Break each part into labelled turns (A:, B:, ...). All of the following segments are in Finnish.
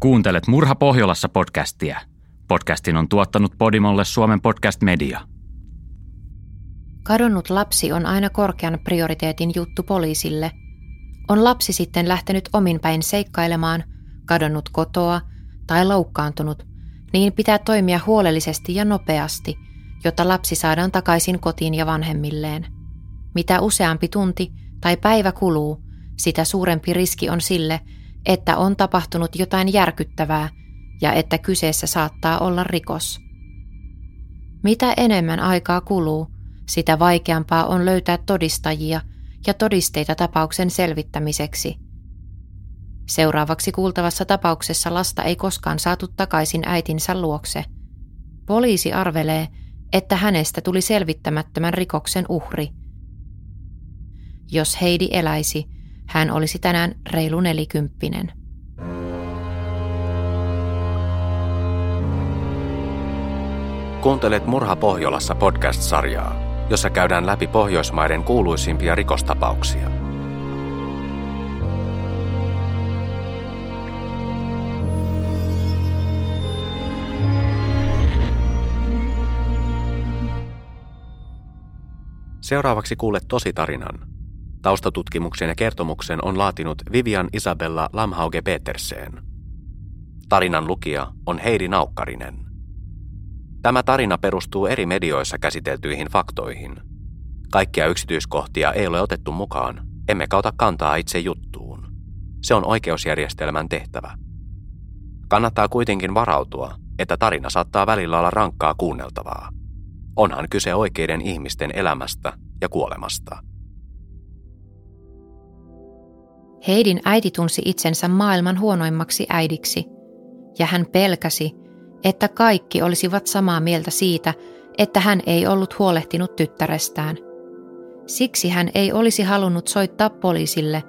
A: Kuuntelet Murha Pohjolassa podcastia. Podcastin on tuottanut Podimolle Suomen podcast media.
B: Kadonnut lapsi on aina korkean prioriteetin juttu poliisille. On lapsi sitten lähtenyt omin päin seikkailemaan, kadonnut kotoa tai loukkaantunut, niin pitää toimia huolellisesti ja nopeasti, jotta lapsi saadaan takaisin kotiin ja vanhemmilleen. Mitä useampi tunti tai päivä kuluu, sitä suurempi riski on sille, että on tapahtunut jotain järkyttävää ja että kyseessä saattaa olla rikos. Mitä enemmän aikaa kuluu, sitä vaikeampaa on löytää todistajia ja todisteita tapauksen selvittämiseksi. Seuraavaksi kuultavassa tapauksessa lasta ei koskaan saatu takaisin äitinsä luokse. Poliisi arvelee, että hänestä tuli selvittämättömän rikoksen uhri. Jos Heidi eläisi, hän olisi tänään reilu nelikymppinen.
C: Kuuntelet Murha Pohjolassa podcast-sarjaa, jossa käydään läpi Pohjoismaiden kuuluisimpia rikostapauksia. Seuraavaksi kuulet tositarinan. Taustatutkimuksen ja kertomuksen on laatinut Vivian Isabella Lamhauge Petersen. Tarinan lukija on Heidi Naukkarinen. Tämä tarina perustuu eri medioissa käsiteltyihin faktoihin. Kaikkia yksityiskohtia ei ole otettu mukaan, emmekä ota kantaa itse juttuun. Se on oikeusjärjestelmän tehtävä. Kannattaa kuitenkin varautua, että tarina saattaa välillä olla rankkaa kuunneltavaa. Onhan kyse oikeiden ihmisten elämästä ja kuolemasta.
B: Heidin äiti tunsi itsensä maailman huonoimmaksi äidiksi, ja hän pelkäsi, että kaikki olisivat samaa mieltä siitä, että hän ei ollut huolehtinut tyttärestään. Siksi hän ei olisi halunnut soittaa poliisille,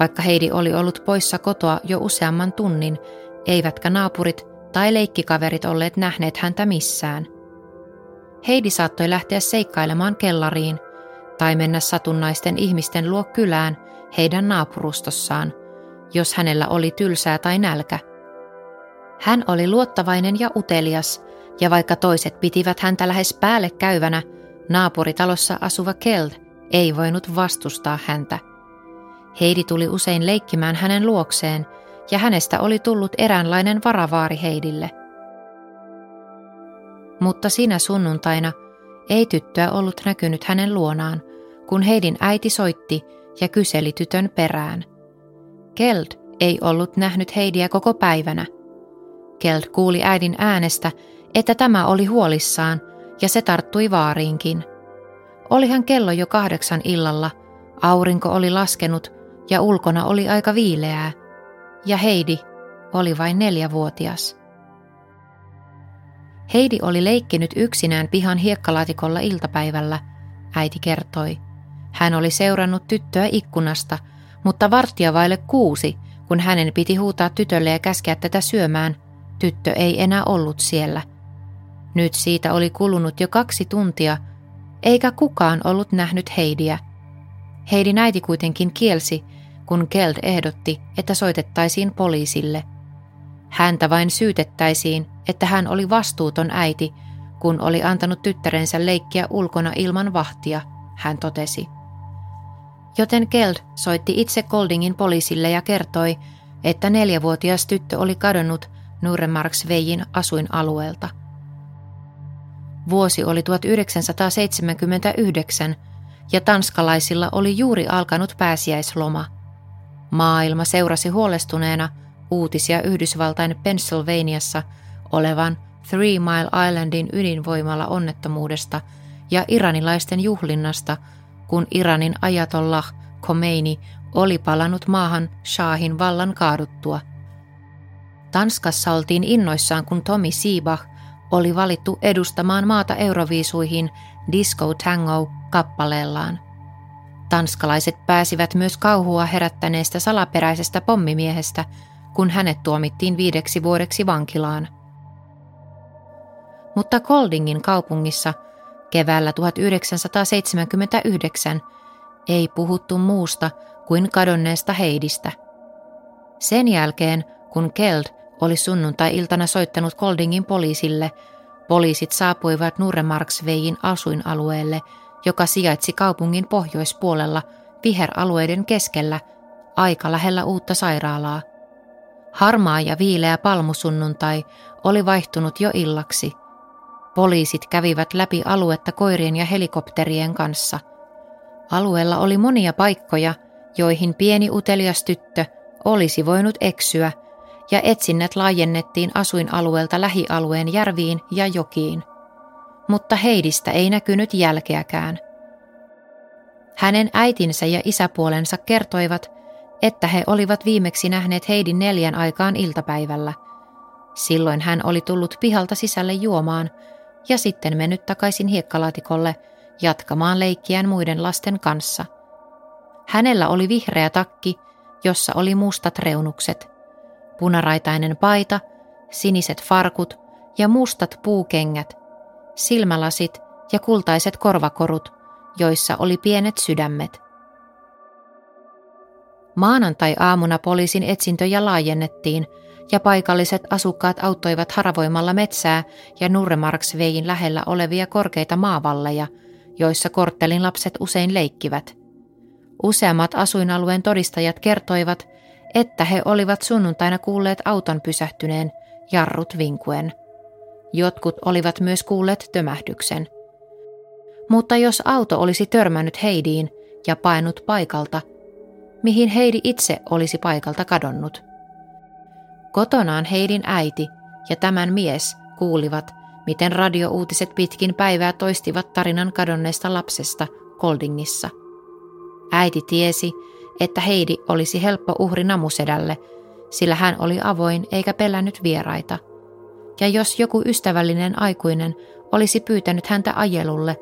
B: vaikka Heidi oli ollut poissa kotoa jo useamman tunnin, eivätkä naapurit tai leikkikaverit olleet nähneet häntä missään. Heidi saattoi lähteä seikkailemaan kellariin tai mennä satunnaisten ihmisten luo kylään heidän naapurustossaan, jos hänellä oli tylsää tai nälkä – hän oli luottavainen ja utelias, ja vaikka toiset pitivät häntä lähes päälle käyvänä, naapuritalossa asuva Keld ei voinut vastustaa häntä. Heidi tuli usein leikkimään hänen luokseen, ja hänestä oli tullut eräänlainen varavaari Heidille. Mutta sinä sunnuntaina ei tyttöä ollut näkynyt hänen luonaan, kun Heidin äiti soitti ja kyseli tytön perään. Keld ei ollut nähnyt Heidiä koko päivänä – Keld kuuli äidin äänestä, että tämä oli huolissaan, ja se tarttui vaariinkin. Olihan kello jo kahdeksan illalla, aurinko oli laskenut ja ulkona oli aika viileää, ja Heidi oli vain neljävuotias. Heidi oli leikkinyt yksinään pihan hiekkalaatikolla iltapäivällä, äiti kertoi. Hän oli seurannut tyttöä ikkunasta, mutta varttia vaille kuusi, kun hänen piti huutaa tytölle ja käskeä tätä syömään, Tyttö ei enää ollut siellä. Nyt siitä oli kulunut jo kaksi tuntia, eikä kukaan ollut nähnyt Heidiä. Heidin äiti kuitenkin kielsi, kun Keld ehdotti, että soitettaisiin poliisille. Häntä vain syytettäisiin, että hän oli vastuuton äiti, kun oli antanut tyttärensä leikkiä ulkona ilman vahtia, hän totesi. Joten Keld soitti itse Goldingin poliisille ja kertoi, että neljävuotias tyttö oli kadonnut Nurremarksvejin asuinalueelta. Vuosi oli 1979 ja tanskalaisilla oli juuri alkanut pääsiäisloma. Maailma seurasi huolestuneena uutisia Yhdysvaltain Pennsylvaniassa olevan Three Mile Islandin ydinvoimalla onnettomuudesta ja iranilaisten juhlinnasta, kun Iranin ajatollah Khomeini oli palannut maahan Shahin vallan kaaduttua – Tanskassa oltiin innoissaan, kun Tommy Siebach oli valittu edustamaan maata Euroviisuihin Disco Tango kappaleellaan. Tanskalaiset pääsivät myös kauhua herättäneestä salaperäisestä pommimiehestä, kun hänet tuomittiin viideksi vuodeksi vankilaan. Mutta Koldingin kaupungissa keväällä 1979 ei puhuttu muusta kuin kadonneesta Heidistä. Sen jälkeen, kun Keld oli sunnuntai-iltana soittanut Goldingin poliisille. Poliisit saapuivat Nurremarksvein asuinalueelle, joka sijaitsi kaupungin pohjoispuolella viheralueiden keskellä, aika lähellä uutta sairaalaa. Harmaa ja viileä palmusunnuntai oli vaihtunut jo illaksi. Poliisit kävivät läpi aluetta koirien ja helikopterien kanssa. Alueella oli monia paikkoja, joihin pieni utelias tyttö olisi voinut eksyä, ja etsinnät laajennettiin asuinalueelta lähialueen järviin ja jokiin. Mutta Heidistä ei näkynyt jälkeäkään. Hänen äitinsä ja isäpuolensa kertoivat, että he olivat viimeksi nähneet Heidin neljän aikaan iltapäivällä. Silloin hän oli tullut pihalta sisälle juomaan ja sitten mennyt takaisin hiekkalaatikolle jatkamaan leikkiään muiden lasten kanssa. Hänellä oli vihreä takki, jossa oli mustat reunukset, punaraitainen paita, siniset farkut ja mustat puukengät, silmälasit ja kultaiset korvakorut, joissa oli pienet sydämet. Maanantai-aamuna poliisin etsintöjä laajennettiin ja paikalliset asukkaat auttoivat haravoimalla metsää ja Nurremarksvein lähellä olevia korkeita maavalleja, joissa korttelin lapset usein leikkivät. Useammat asuinalueen todistajat kertoivat, että he olivat sunnuntaina kuulleet auton pysähtyneen, jarrut vinkuen. Jotkut olivat myös kuulleet tömähdyksen. Mutta jos auto olisi törmännyt Heidiin ja painut paikalta – mihin Heidi itse olisi paikalta kadonnut. Kotonaan Heidin äiti ja tämän mies kuulivat, miten radiouutiset pitkin päivää toistivat tarinan kadonneesta lapsesta Koldingissa. Äiti tiesi, että Heidi olisi helppo uhri namusedälle, sillä hän oli avoin eikä pelännyt vieraita. Ja jos joku ystävällinen aikuinen olisi pyytänyt häntä ajelulle,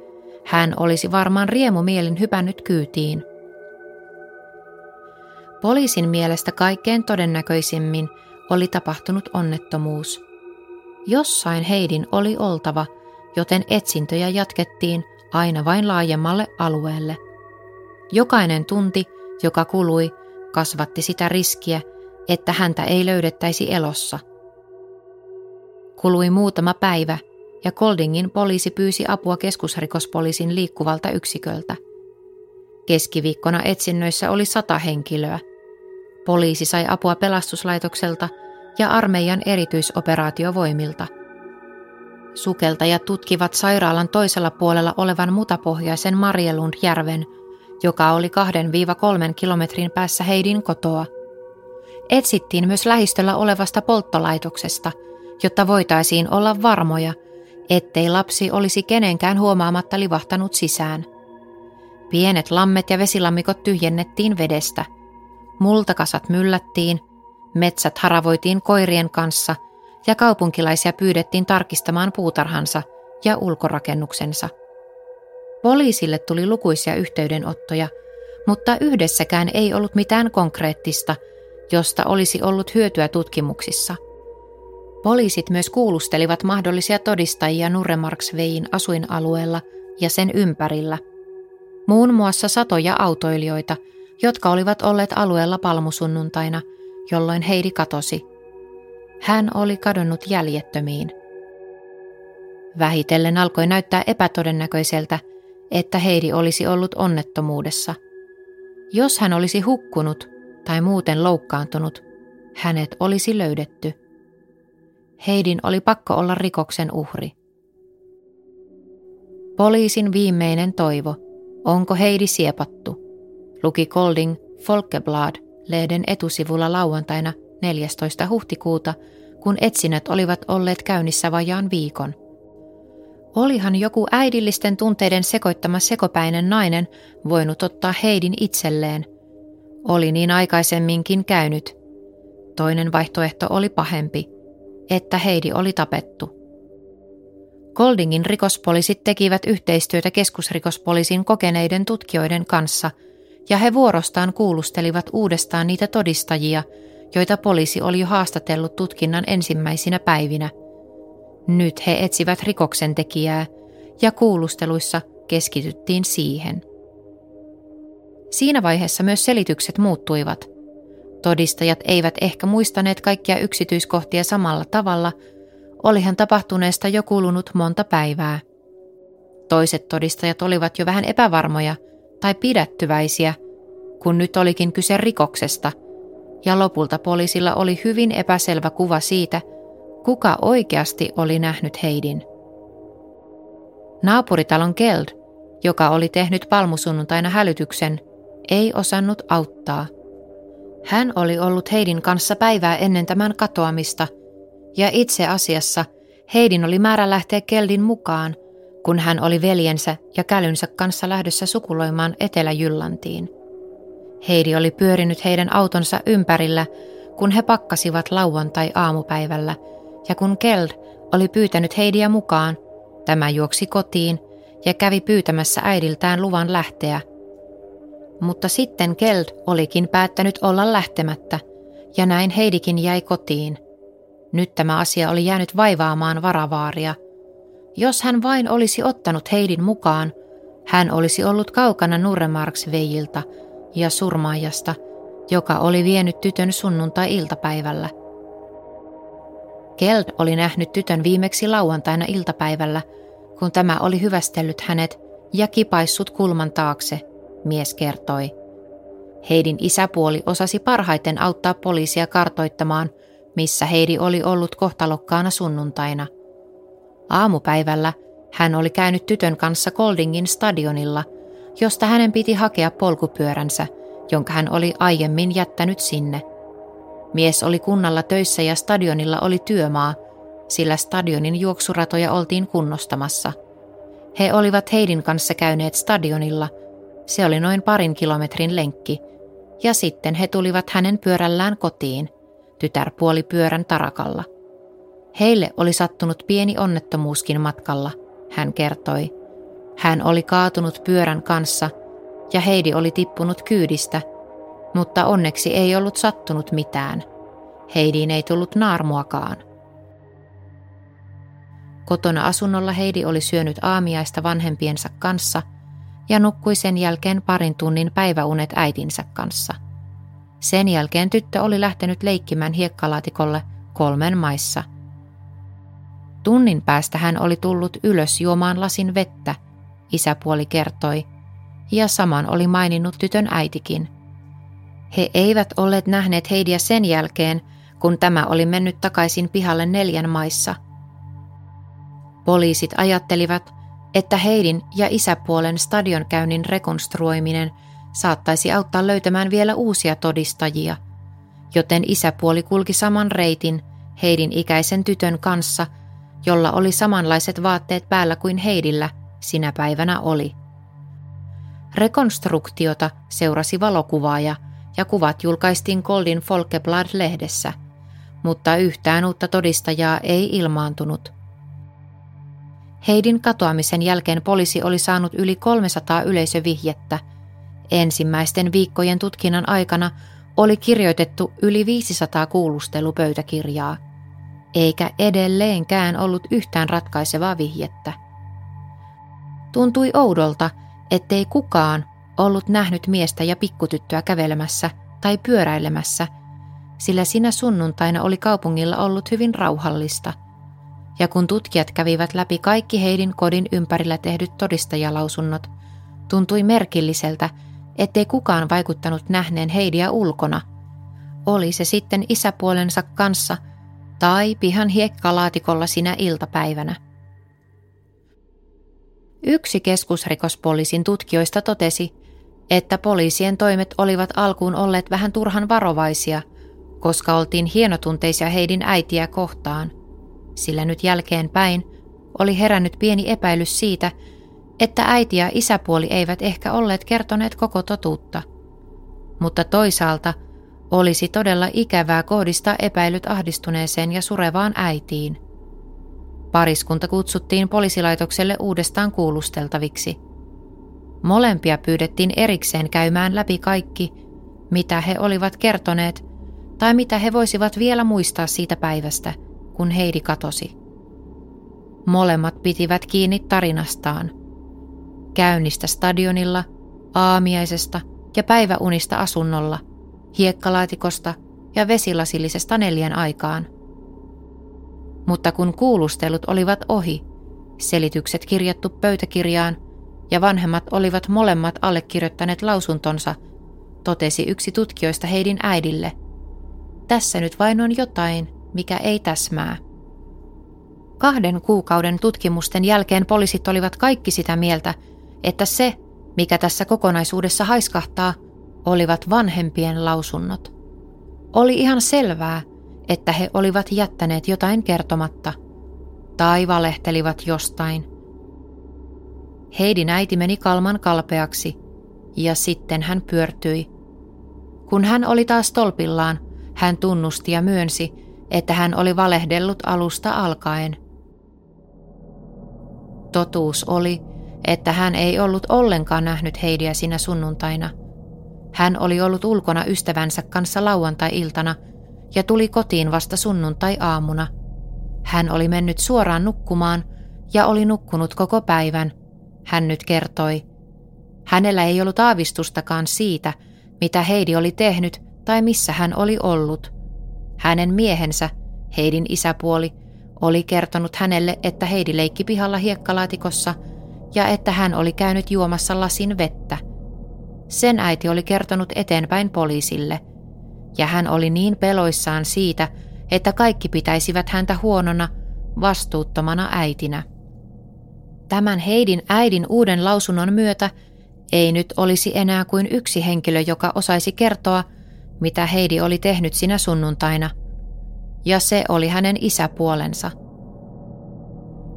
B: hän olisi varmaan riemumielin hypännyt kyytiin. Poliisin mielestä kaikkein todennäköisimmin oli tapahtunut onnettomuus. Jossain Heidin oli oltava, joten etsintöjä jatkettiin aina vain laajemmalle alueelle. Jokainen tunti, joka kului, kasvatti sitä riskiä, että häntä ei löydettäisi elossa. Kului muutama päivä ja Koldingin poliisi pyysi apua keskusrikospoliisin liikkuvalta yksiköltä. Keskiviikkona etsinnöissä oli sata henkilöä – Poliisi sai apua pelastuslaitokselta ja armeijan erityisoperaatiovoimilta. Sukeltajat tutkivat sairaalan toisella puolella olevan mutapohjaisen Marielund-järven, joka oli 2-3 kilometrin päässä Heidin kotoa. Etsittiin myös lähistöllä olevasta polttolaitoksesta, jotta voitaisiin olla varmoja, ettei lapsi olisi kenenkään huomaamatta livahtanut sisään. Pienet lammet ja vesilammikot tyhjennettiin vedestä – Multakasat myllättiin, metsät haravoitiin koirien kanssa ja kaupunkilaisia pyydettiin tarkistamaan puutarhansa ja ulkorakennuksensa. Poliisille tuli lukuisia yhteydenottoja, mutta yhdessäkään ei ollut mitään konkreettista, josta olisi ollut hyötyä tutkimuksissa. Poliisit myös kuulustelivat mahdollisia todistajia Nurremarksvein asuinalueella ja sen ympärillä. Muun muassa satoja autoilijoita – jotka olivat olleet alueella palmusunnuntaina, jolloin Heidi katosi. Hän oli kadonnut jäljettömiin. Vähitellen alkoi näyttää epätodennäköiseltä, että Heidi olisi ollut onnettomuudessa. Jos hän olisi hukkunut tai muuten loukkaantunut, hänet olisi löydetty. Heidin oli pakko olla rikoksen uhri. Poliisin viimeinen toivo. Onko Heidi siepattu? Luki Golding Folkeblad-lehden etusivulla lauantaina 14. huhtikuuta, kun etsinnät olivat olleet käynnissä vajaan viikon. Olihan joku äidillisten tunteiden sekoittama sekopäinen nainen voinut ottaa Heidin itselleen. Oli niin aikaisemminkin käynyt. Toinen vaihtoehto oli pahempi, että Heidi oli tapettu. Goldingin rikospoliisit tekivät yhteistyötä keskusrikospoliisin kokeneiden tutkijoiden kanssa – ja he vuorostaan kuulustelivat uudestaan niitä todistajia, joita poliisi oli jo haastatellut tutkinnan ensimmäisinä päivinä. Nyt he etsivät rikoksentekijää, ja kuulusteluissa keskityttiin siihen. Siinä vaiheessa myös selitykset muuttuivat. Todistajat eivät ehkä muistaneet kaikkia yksityiskohtia samalla tavalla, olihan tapahtuneesta jo kulunut monta päivää. Toiset todistajat olivat jo vähän epävarmoja tai pidättyväisiä, kun nyt olikin kyse rikoksesta, ja lopulta poliisilla oli hyvin epäselvä kuva siitä, kuka oikeasti oli nähnyt Heidin. Naapuritalon Geld, joka oli tehnyt palmusunnuntaina hälytyksen, ei osannut auttaa. Hän oli ollut Heidin kanssa päivää ennen tämän katoamista, ja itse asiassa Heidin oli määrä lähteä Keldin mukaan, kun hän oli veljensä ja kälynsä kanssa lähdössä sukuloimaan Etelä-Jyllantiin. Heidi oli pyörinyt heidän autonsa ympärillä, kun he pakkasivat lauantai-aamupäivällä, ja kun Keld oli pyytänyt Heidiä mukaan, tämä juoksi kotiin ja kävi pyytämässä äidiltään luvan lähteä. Mutta sitten Keld olikin päättänyt olla lähtemättä, ja näin Heidikin jäi kotiin. Nyt tämä asia oli jäänyt vaivaamaan varavaaria. Jos hän vain olisi ottanut Heidin mukaan, hän olisi ollut kaukana Nurremarksveijilta ja surmaajasta, joka oli vienyt tytön sunnuntai-iltapäivällä. Keld oli nähnyt tytön viimeksi lauantaina iltapäivällä, kun tämä oli hyvästellyt hänet ja kipaissut kulman taakse, mies kertoi. Heidin isäpuoli osasi parhaiten auttaa poliisia kartoittamaan, missä Heidi oli ollut kohtalokkaana sunnuntaina. Aamupäivällä hän oli käynyt tytön kanssa Goldingin stadionilla, josta hänen piti hakea polkupyöränsä, jonka hän oli aiemmin jättänyt sinne. Mies oli kunnalla töissä ja stadionilla oli työmaa, sillä stadionin juoksuratoja oltiin kunnostamassa. He olivat Heidin kanssa käyneet stadionilla, se oli noin parin kilometrin lenkki, ja sitten he tulivat hänen pyörällään kotiin, tytärpuoli pyörän tarakalla. Heille oli sattunut pieni onnettomuuskin matkalla, hän kertoi. Hän oli kaatunut pyörän kanssa ja Heidi oli tippunut kyydistä, mutta onneksi ei ollut sattunut mitään. Heidiin ei tullut naarmuakaan. Kotona asunnolla Heidi oli syönyt aamiaista vanhempiensa kanssa ja nukkui sen jälkeen parin tunnin päiväunet äitinsä kanssa. Sen jälkeen tyttö oli lähtenyt leikkimään hiekkalaatikolle kolmen maissa. Tunnin päästä hän oli tullut ylös juomaan lasin vettä, isäpuoli kertoi, ja saman oli maininnut tytön äitikin. He eivät olleet nähneet Heidiä sen jälkeen, kun tämä oli mennyt takaisin pihalle neljän maissa. Poliisit ajattelivat, että Heidin ja isäpuolen stadionkäynnin rekonstruoiminen saattaisi auttaa löytämään vielä uusia todistajia, joten isäpuoli kulki saman reitin Heidin ikäisen tytön kanssa, jolla oli samanlaiset vaatteet päällä kuin Heidillä sinä päivänä oli. Rekonstruktiota seurasi valokuvaaja ja kuvat julkaistiin Goldin Folkeblad-lehdessä, mutta yhtään uutta todistajaa ei ilmaantunut. Heidin katoamisen jälkeen poliisi oli saanut yli 300 yleisövihjettä. Ensimmäisten viikkojen tutkinnan aikana oli kirjoitettu yli 500 kuulustelupöytäkirjaa, eikä edelleenkään ollut yhtään ratkaisevaa vihjettä. Tuntui oudolta, ettei kukaan ollut nähnyt miestä ja pikkutyttöä kävelemässä tai pyöräilemässä, sillä sinä sunnuntaina oli kaupungilla ollut hyvin rauhallista. Ja kun tutkijat kävivät läpi kaikki Heidin kodin ympärillä tehdyt todistajalausunnot, tuntui merkilliseltä, ettei kukaan vaikuttanut nähneen Heidiä ulkona. Oli se sitten isäpuolensa kanssa tai pihan hiekkalaatikolla sinä iltapäivänä. Yksi keskusrikospoliisin tutkijoista totesi, että poliisien toimet olivat alkuun olleet vähän turhan varovaisia, koska oltiin hienotunteisia Heidin äitiä kohtaan, sillä nyt jälkeenpäin oli herännyt pieni epäilys siitä, että äiti ja isäpuoli eivät ehkä olleet kertoneet koko totuutta. Mutta toisaalta olisi todella ikävää kohdistaa epäilyt ahdistuneeseen ja surevaan äitiin – Pariskunta kutsuttiin poliisilaitokselle uudestaan kuulusteltaviksi. Molempia pyydettiin erikseen käymään läpi kaikki, mitä he olivat kertoneet tai mitä he voisivat vielä muistaa siitä päivästä, kun Heidi katosi. Molemmat pitivät kiinni tarinastaan. Käynnistä stadionilla, aamiaisesta ja päiväunista asunnolla, hiekkalaatikosta ja vesilasillisesta neljän aikaan. Mutta kun kuulustelut olivat ohi, selitykset kirjattu pöytäkirjaan ja vanhemmat olivat molemmat allekirjoittaneet lausuntonsa, totesi yksi tutkijoista Heidin äidille. Tässä nyt vain on jotain, mikä ei täsmää. Kahden kuukauden tutkimusten jälkeen poliisit olivat kaikki sitä mieltä, että se, mikä tässä kokonaisuudessa haiskahtaa, olivat vanhempien lausunnot. Oli ihan selvää, että he olivat jättäneet jotain kertomatta tai valehtelivat jostain. Heidin äiti meni kalman kalpeaksi ja sitten hän pyörtyi. Kun hän oli taas tolpillaan, hän tunnusti ja myönsi, että hän oli valehdellut alusta alkaen. Totuus oli, että hän ei ollut ollenkaan nähnyt Heidiä sinä sunnuntaina. Hän oli ollut ulkona ystävänsä kanssa lauantai-iltana ja tuli kotiin vasta sunnuntai-aamuna. Hän oli mennyt suoraan nukkumaan ja oli nukkunut koko päivän, hän nyt kertoi. Hänellä ei ollut aavistustakaan siitä, mitä Heidi oli tehnyt tai missä hän oli ollut. Hänen miehensä, Heidin isäpuoli, oli kertonut hänelle, että Heidi leikki pihalla hiekkalaatikossa ja että hän oli käynyt juomassa lasin vettä. Sen äiti oli kertonut eteenpäin poliisille, ja hän oli niin peloissaan siitä, että kaikki pitäisivät häntä huonona, vastuuttomana äitinä. Tämän Heidin äidin uuden lausunnon myötä ei nyt olisi enää kuin yksi henkilö, joka osaisi kertoa, mitä Heidi oli tehnyt sinä sunnuntaina, ja se oli hänen isäpuolensa.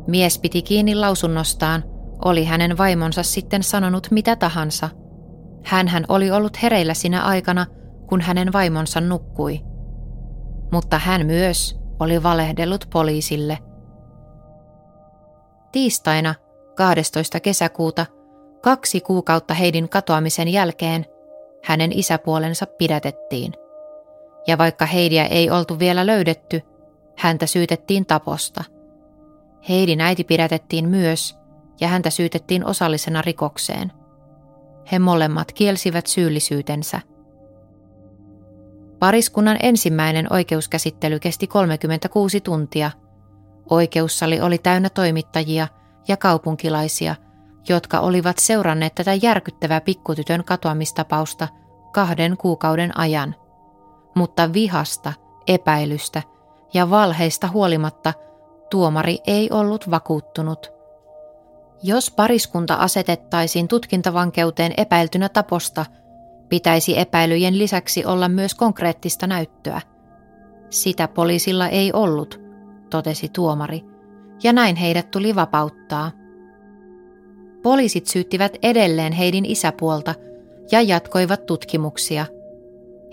B: Mies piti kiinni lausunnostaan, oli hänen vaimonsa sitten sanonut mitä tahansa. Hän oli ollut hereillä sinä aikana, kun hänen vaimonsa nukkui. Mutta hän myös oli valehdellut poliisille. Tiistaina 12. kesäkuuta, kaksi kuukautta Heidin katoamisen jälkeen, hänen isäpuolensa pidätettiin. Ja vaikka Heidiä ei oltu vielä löydetty, häntä syytettiin taposta. Heidin äiti pidätettiin myös ja häntä syytettiin osallisena rikokseen. He molemmat kielsivät syyllisyytensä. Pariskunnan ensimmäinen oikeuskäsittely kesti 36 tuntia. Oikeussali oli täynnä toimittajia ja kaupunkilaisia, jotka olivat seuranneet tätä järkyttävää pikkutytön katoamistapausta kahden kuukauden ajan. Mutta vihasta, epäilystä ja valheista huolimatta tuomari ei ollut vakuuttunut. Jos pariskunta asetettaisiin tutkintavankeuteen epäiltynä taposta, pitäisi epäilyjen lisäksi olla myös konkreettista näyttöä. Sitä poliisilla ei ollut, totesi tuomari, ja näin heidät tuli vapauttaa. Poliisit syyttivät edelleen Heidin isäpuolta ja jatkoivat tutkimuksia.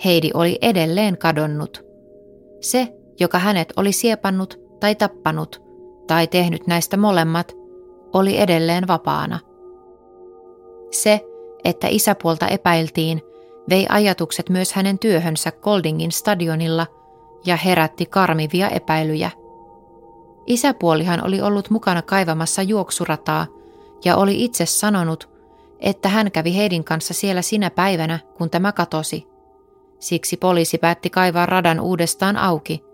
B: Heidi oli edelleen kadonnut. Se, joka hänet oli siepannut tai tappanut tai tehnyt näistä molemmat, oli edelleen vapaana. Se, että isäpuolta epäiltiin, vei ajatukset myös hänen työhönsä Goldingin stadionilla ja herätti karmivia epäilyjä. Isäpuolihan oli ollut mukana kaivamassa juoksurataa ja oli itse sanonut, että hän kävi Heidin kanssa siellä sinä päivänä, kun tämä katosi. Siksi poliisi päätti kaivaa radan uudestaan auki,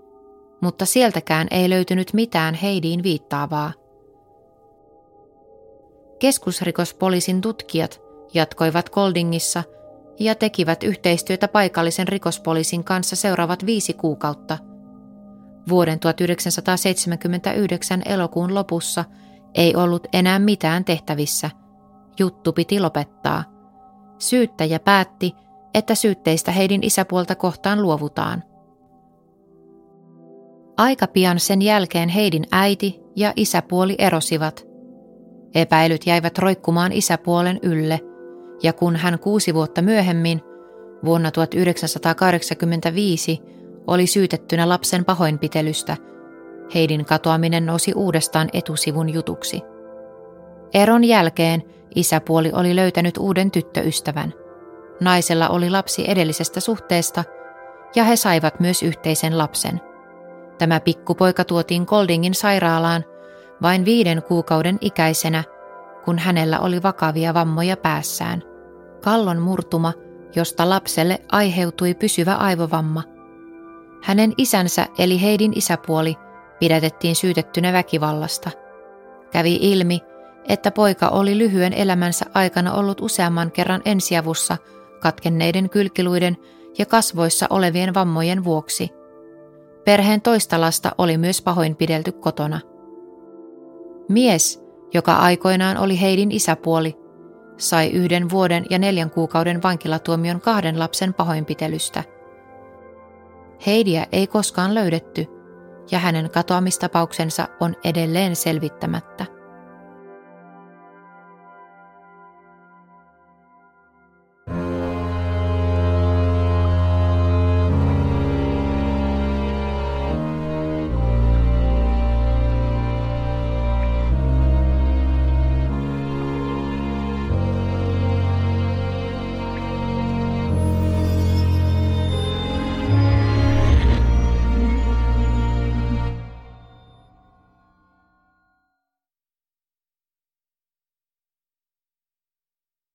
B: mutta sieltäkään ei löytynyt mitään Heidiin viittaavaa. Keskusrikospoliisin tutkijat jatkoivat Goldingissa ja tekivät yhteistyötä paikallisen rikospoliisin kanssa seuraavat viisi kuukautta. Vuoden 1979 elokuun lopussa ei ollut enää mitään tehtävissä. Juttu piti lopettaa. Syyttäjä päätti, että syytteistä Heidin isäpuolta kohtaan luovutaan. Aika pian sen jälkeen Heidin äiti ja isäpuoli erosivat. Epäilyt jäivät roikkumaan isäpuolen ylle, ja kun hän kuusi vuotta myöhemmin, vuonna 1985, oli syytettynä lapsen pahoinpitelystä, Heidin katoaminen nousi uudestaan etusivun jutuksi. Eron jälkeen isäpuoli oli löytänyt uuden tyttöystävän. Naisella oli lapsi edellisestä suhteesta, ja he saivat myös yhteisen lapsen. Tämä pikkupoika tuotiin Goldingin sairaalaan – vain viiden kuukauden ikäisenä, kun hänellä oli vakavia vammoja päässään. Kallon murtuma, josta lapselle aiheutui pysyvä aivovamma. Hänen isänsä eli Heidin isäpuoli pidätettiin syytettynä väkivallasta. Kävi ilmi, että poika oli lyhyen elämänsä aikana ollut useamman kerran ensiavussa katkenneiden kylkiluiden ja kasvoissa olevien vammojen vuoksi. Perheen toista lasta oli myös pahoinpidelty kotona. Mies, joka aikoinaan oli Heidin isäpuoli, sai yhden vuoden ja neljän kuukauden vankilatuomion kahden lapsen pahoinpitelystä. Heidiä ei koskaan löydetty ja hänen katoamistapauksensa on edelleen selvittämättä.